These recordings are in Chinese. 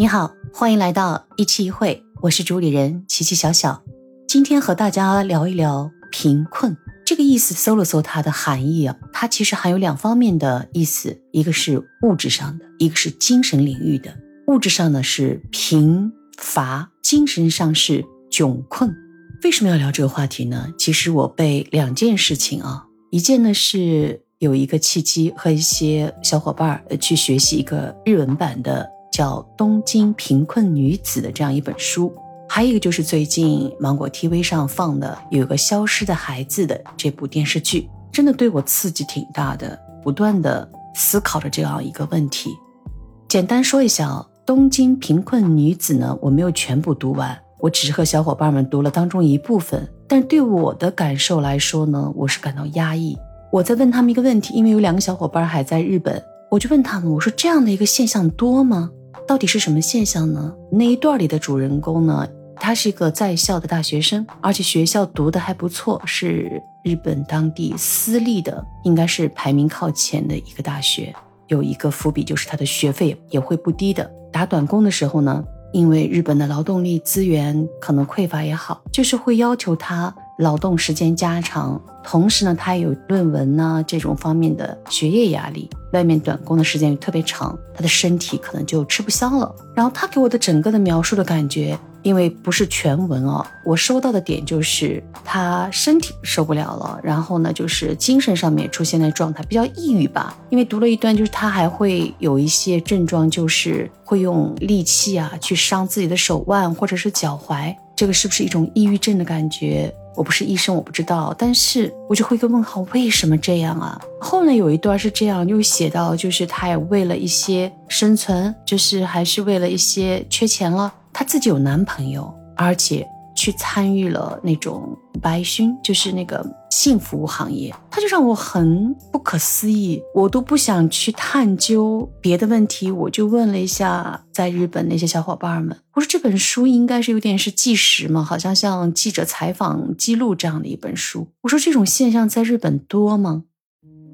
你好，欢迎来到一期一会，我是主理人琪琪小小。今天和大家聊一聊贫困这个意思，搜了搜它的含义啊，它其实含有两方面的意思，一个是物质上的，一个是精神领域的。物质上呢是贫乏，精神上是窘困。为什么要聊这个话题呢？其实我被两件事情啊，一件呢是有一个契机和一些小伙伴儿去学习一个日文版的。叫《东京贫困女子》的这样一本书，还有一个就是最近芒果 TV 上放的有个消失的孩子的这部电视剧，真的对我刺激挺大的，不断的思考着这样一个问题。简单说一下啊《东京贫困女子》呢，我没有全部读完，我只是和小伙伴们读了当中一部分，但对我的感受来说呢，我是感到压抑。我在问他们一个问题，因为有两个小伙伴还在日本，我就问他们，我说这样的一个现象多吗？到底是什么现象呢？那一段里的主人公呢？他是一个在校的大学生，而且学校读的还不错，是日本当地私立的，应该是排名靠前的一个大学。有一个伏笔，就是他的学费也会不低的。打短工的时候呢，因为日本的劳动力资源可能匮乏也好，就是会要求他。劳动时间加长，同时呢，他也有论文呢这种方面的学业压力，外面短工的时间又特别长，他的身体可能就吃不消了。然后他给我的整个的描述的感觉。因为不是全文哦，我收到的点就是他身体受不了了，然后呢，就是精神上面出现的状态比较抑郁吧。因为读了一段，就是他还会有一些症状，就是会用利器啊去伤自己的手腕或者是脚踝，这个是不是一种抑郁症的感觉？我不是医生，我不知道，但是我就会一个问号，为什么这样啊？后面有一段是这样，又写到就是他也为了一些生存，就是还是为了一些缺钱了。她自己有男朋友，而且去参与了那种白熏，就是那个性服务行业，他就让我很不可思议。我都不想去探究别的问题，我就问了一下在日本那些小伙伴们，我说这本书应该是有点是纪实嘛，好像像记者采访记录这样的一本书。我说这种现象在日本多吗？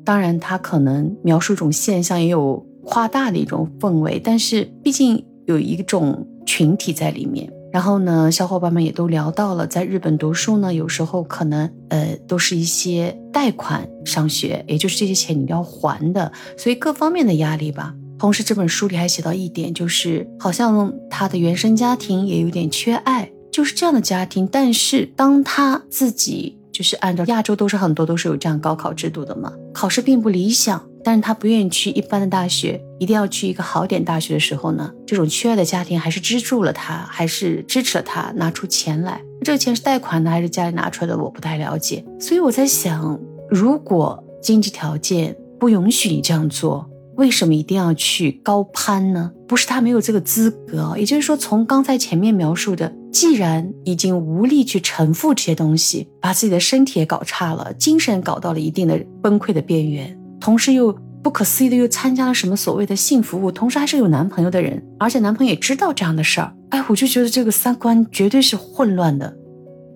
当然，他可能描述一种现象也有夸大的一种氛围，但是毕竟有一种。群体在里面，然后呢，小伙伴们也都聊到了，在日本读书呢，有时候可能呃都是一些贷款上学，也就是这些钱你要还的，所以各方面的压力吧。同时，这本书里还写到一点，就是好像他的原生家庭也有点缺爱，就是这样的家庭。但是当他自己就是按照亚洲都是很多都是有这样高考制度的嘛，考试并不理想。但是他不愿意去一般的大学，一定要去一个好点大学的时候呢，这种缺爱的家庭还是资助了他，还是支持了他拿出钱来。这个钱是贷款的还是家里拿出来的，我不太了解。所以我在想，如果经济条件不允许你这样做，为什么一定要去高攀呢？不是他没有这个资格，也就是说，从刚才前面描述的，既然已经无力去承负这些东西，把自己的身体也搞差了，精神搞到了一定的崩溃的边缘。同时又不可思议的又参加了什么所谓的性服务，同时还是有男朋友的人，而且男朋友也知道这样的事儿。哎，我就觉得这个三观绝对是混乱的。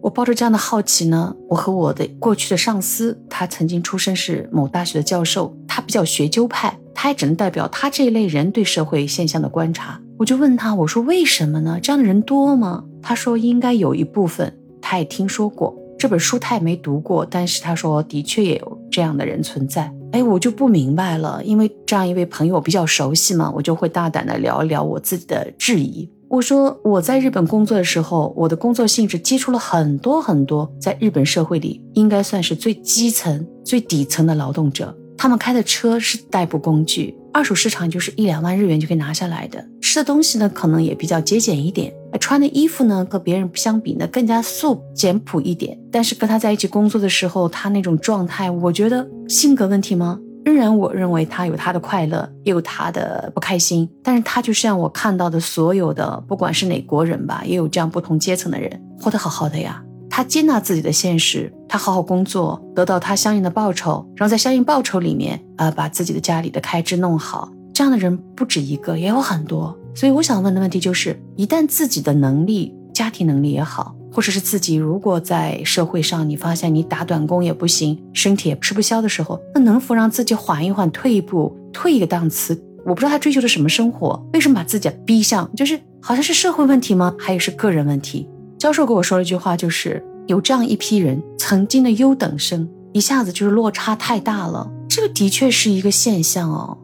我抱着这样的好奇呢，我和我的过去的上司，他曾经出身是某大学的教授，他比较学究派，他也只能代表他这一类人对社会现象的观察。我就问他，我说为什么呢？这样的人多吗？他说应该有一部分，他也听说过这本书，他也没读过，但是他说的确也有这样的人存在。哎，我就不明白了，因为这样一位朋友比较熟悉嘛，我就会大胆的聊一聊我自己的质疑。我说我在日本工作的时候，我的工作性质接触了很多很多，在日本社会里应该算是最基层、最底层的劳动者。他们开的车是代步工具，二手市场就是一两万日元就可以拿下来的。吃的东西呢，可能也比较节俭一点。穿的衣服呢，和别人相比呢，更加素简朴一点。但是跟他在一起工作的时候，他那种状态，我觉得性格问题吗？仍然我认为他有他的快乐，也有他的不开心。但是他就像我看到的所有的，不管是哪国人吧，也有这样不同阶层的人，活得好好的呀。他接纳自己的现实，他好好工作，得到他相应的报酬，然后在相应报酬里面啊，把自己的家里的开支弄好。这样的人不止一个，也有很多。所以我想问的问题就是：一旦自己的能力、家庭能力也好，或者是自己如果在社会上你发现你打短工也不行，身体也吃不消的时候，那能否让自己缓一缓、退一步、退一个档次，我不知道他追求的什么生活，为什么把自己逼向，就是好像是社会问题吗？还有是个人问题？教授跟我说了一句话，就是有这样一批人，曾经的优等生，一下子就是落差太大了。这个的确是一个现象哦。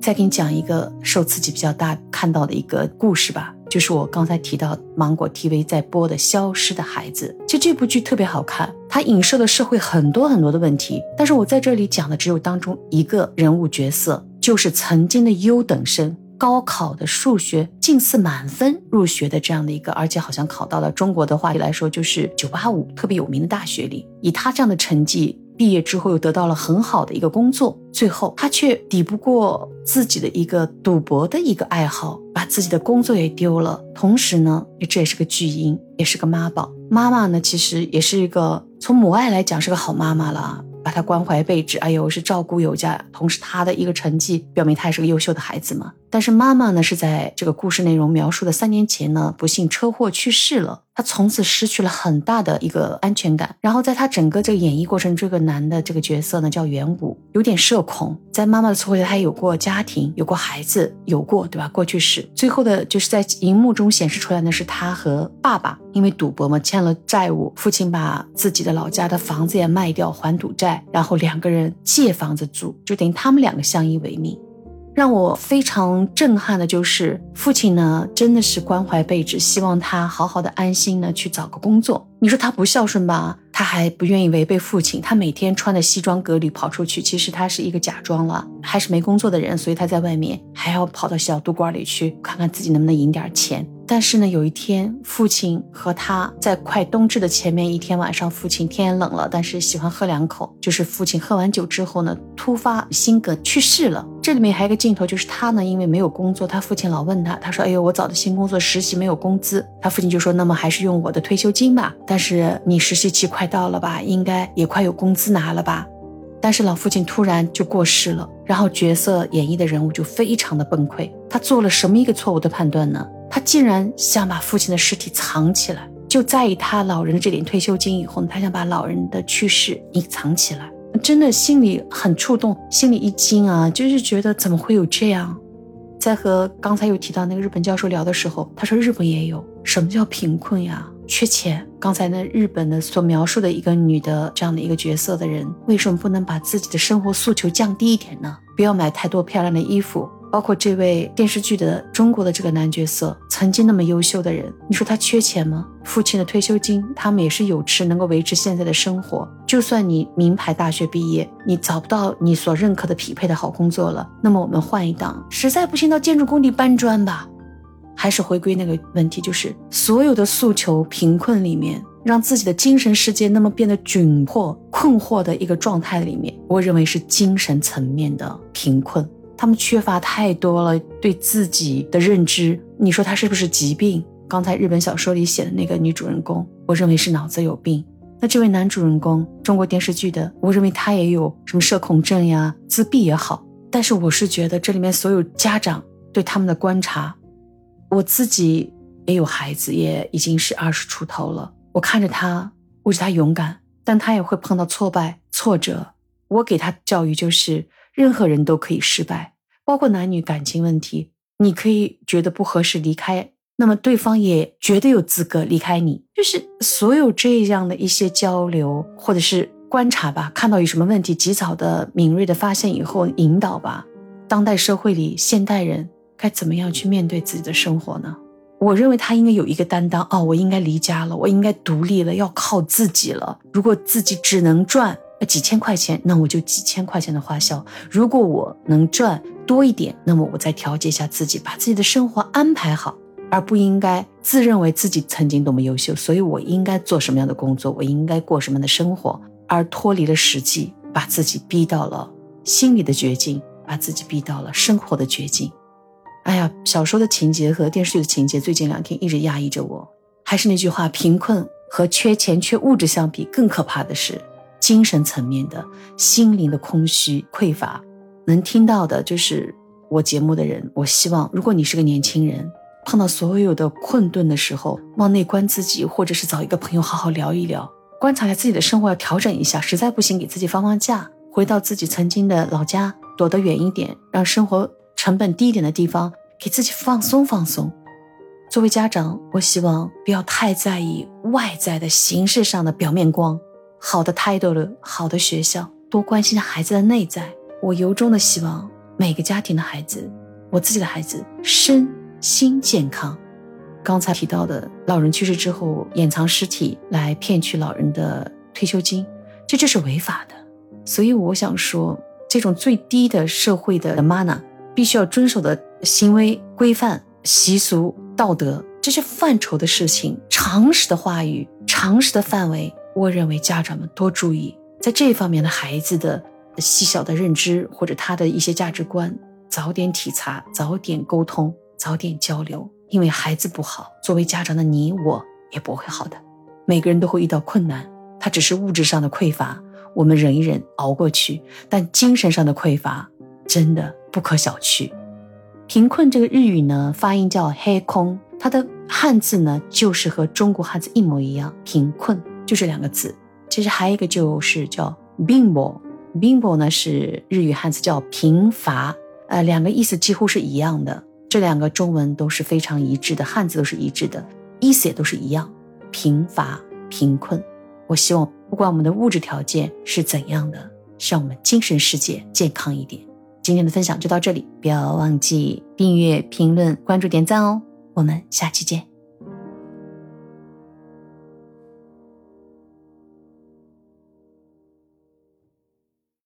再给你讲一个受刺激比较大看到的一个故事吧，就是我刚才提到芒果 TV 在播的《消失的孩子》。其实这部剧特别好看，它影射了社会很多很多的问题。但是我在这里讲的只有当中一个人物角色，就是曾经的优等生，高考的数学近似满分入学的这样的一个，而且好像考到了中国的话来说就是九八五特别有名的大学里，以他这样的成绩。毕业之后又得到了很好的一个工作，最后他却抵不过自己的一个赌博的一个爱好，把自己的工作也丢了。同时呢，这也是个巨婴，也是个妈宝。妈妈呢，其实也是一个从母爱来讲是个好妈妈了。把他关怀备至，哎呦，是照顾有加。同时，他的一个成绩表明他也是个优秀的孩子嘛。但是妈妈呢，是在这个故事内容描述的三年前呢，不幸车祸去世了。他从此失去了很大的一个安全感。然后在他整个这个演绎过程，这个男的这个角色呢叫元武，有点社恐。在妈妈的错会他有过家庭，有过孩子，有过对吧？过去式。最后的就是在荧幕中显示出来的是他和爸爸因为赌博嘛欠了债务，父亲把自己的老家的房子也卖掉还赌债，然后两个人借房子住，就等于他们两个相依为命。让我非常震撼的就是父亲呢，真的是关怀备至，希望他好好的安心呢去找个工作。你说他不孝顺吧？他还不愿意违背父亲，他每天穿的西装革履跑出去，其实他是一个假装了，还是没工作的人，所以他在外面还要跑到小赌馆里去看看自己能不能赢点钱。但是呢，有一天，父亲和他在快冬至的前面一天晚上，父亲天冷了，但是喜欢喝两口。就是父亲喝完酒之后呢，突发心梗去世了。这里面还有一个镜头，就是他呢，因为没有工作，他父亲老问他，他说：“哎呦，我找的新工作实习没有工资。”他父亲就说：“那么还是用我的退休金吧。但是你实习期快到了吧，应该也快有工资拿了吧。”但是老父亲突然就过世了，然后角色演绎的人物就非常的崩溃。他做了什么一个错误的判断呢？他竟然想把父亲的尸体藏起来，就在意他老人的这点退休金以后呢，他想把老人的去世隐藏起来，真的心里很触动，心里一惊啊，就是觉得怎么会有这样？在和刚才有提到那个日本教授聊的时候，他说日本也有，什么叫贫困呀？缺钱。刚才那日本的所描述的一个女的这样的一个角色的人，为什么不能把自己的生活诉求降低一点呢？不要买太多漂亮的衣服。包括这位电视剧的中国的这个男角色，曾经那么优秀的人，你说他缺钱吗？父亲的退休金，他们也是有吃，能够维持现在的生活。就算你名牌大学毕业，你找不到你所认可的匹配的好工作了，那么我们换一档，实在不行到建筑工地搬砖吧。还是回归那个问题，就是所有的诉求，贫困里面，让自己的精神世界那么变得窘迫、困惑的一个状态里面，我认为是精神层面的贫困。他们缺乏太多了对自己的认知，你说他是不是疾病？刚才日本小说里写的那个女主人公，我认为是脑子有病。那这位男主人公，中国电视剧的，我认为他也有什么社恐症呀、自闭也好。但是我是觉得这里面所有家长对他们的观察，我自己也有孩子，也已经是二十出头了。我看着他，我觉得他勇敢，但他也会碰到挫败、挫折。我给他教育就是。任何人都可以失败，包括男女感情问题。你可以觉得不合适离开，那么对方也绝对有资格离开你。就是所有这样的一些交流或者是观察吧，看到有什么问题，及早的敏锐的发现以后引导吧。当代社会里，现代人该怎么样去面对自己的生活呢？我认为他应该有一个担当哦，我应该离家了，我应该独立了，要靠自己了。如果自己只能赚。几千块钱，那我就几千块钱的花销。如果我能赚多一点，那么我再调节一下自己，把自己的生活安排好，而不应该自认为自己曾经多么优秀，所以我应该做什么样的工作，我应该过什么样的生活，而脱离了实际，把自己逼到了心理的绝境，把自己逼到了生活的绝境。哎呀，小说的情节和电视剧的情节，最近两天一直压抑着我。还是那句话，贫困和缺钱、缺物质相比，更可怕的是。精神层面的心灵的空虚匮乏，能听到的就是我节目的人。我希望，如果你是个年轻人，碰到所有的困顿的时候，往内观自己，或者是找一个朋友好好聊一聊，观察一下自己的生活，要调整一下。实在不行，给自己放放假，回到自己曾经的老家，躲得远一点，让生活。成本低一点的地方，给自己放松放松。作为家长，我希望不要太在意外在的形式上的表面光，好的态度了，好的学校，多关心孩子的内在。我由衷的希望每个家庭的孩子，我自己的孩子身心健康。刚才提到的老人去世之后掩藏尸体来骗取老人的退休金，这这是违法的。所以我想说，这种最低的社会的 mana 必须要遵守的行为规范、习俗、道德这些范畴的事情，常识的话语、常识的范围，我认为家长们多注意，在这方面的孩子的。细小的认知或者他的一些价值观，早点体察，早点沟通，早点交流。因为孩子不好，作为家长的你我也不会好的。每个人都会遇到困难，他只是物质上的匮乏，我们忍一忍熬过去。但精神上的匮乏真的不可小觑。贫困这个日语呢，发音叫黑空，它的汉字呢就是和中国汉字一模一样，贫困就这两个字。其实还有一个就是叫病魔。bimbo 呢是日语汉字叫贫乏，呃，两个意思几乎是一样的。这两个中文都是非常一致的，汉字都是一致的，意思也都是一样。贫乏、贫困。我希望不管我们的物质条件是怎样的，让我们精神世界健康一点。今天的分享就到这里，不要忘记订阅、评论、关注、点赞哦。我们下期见。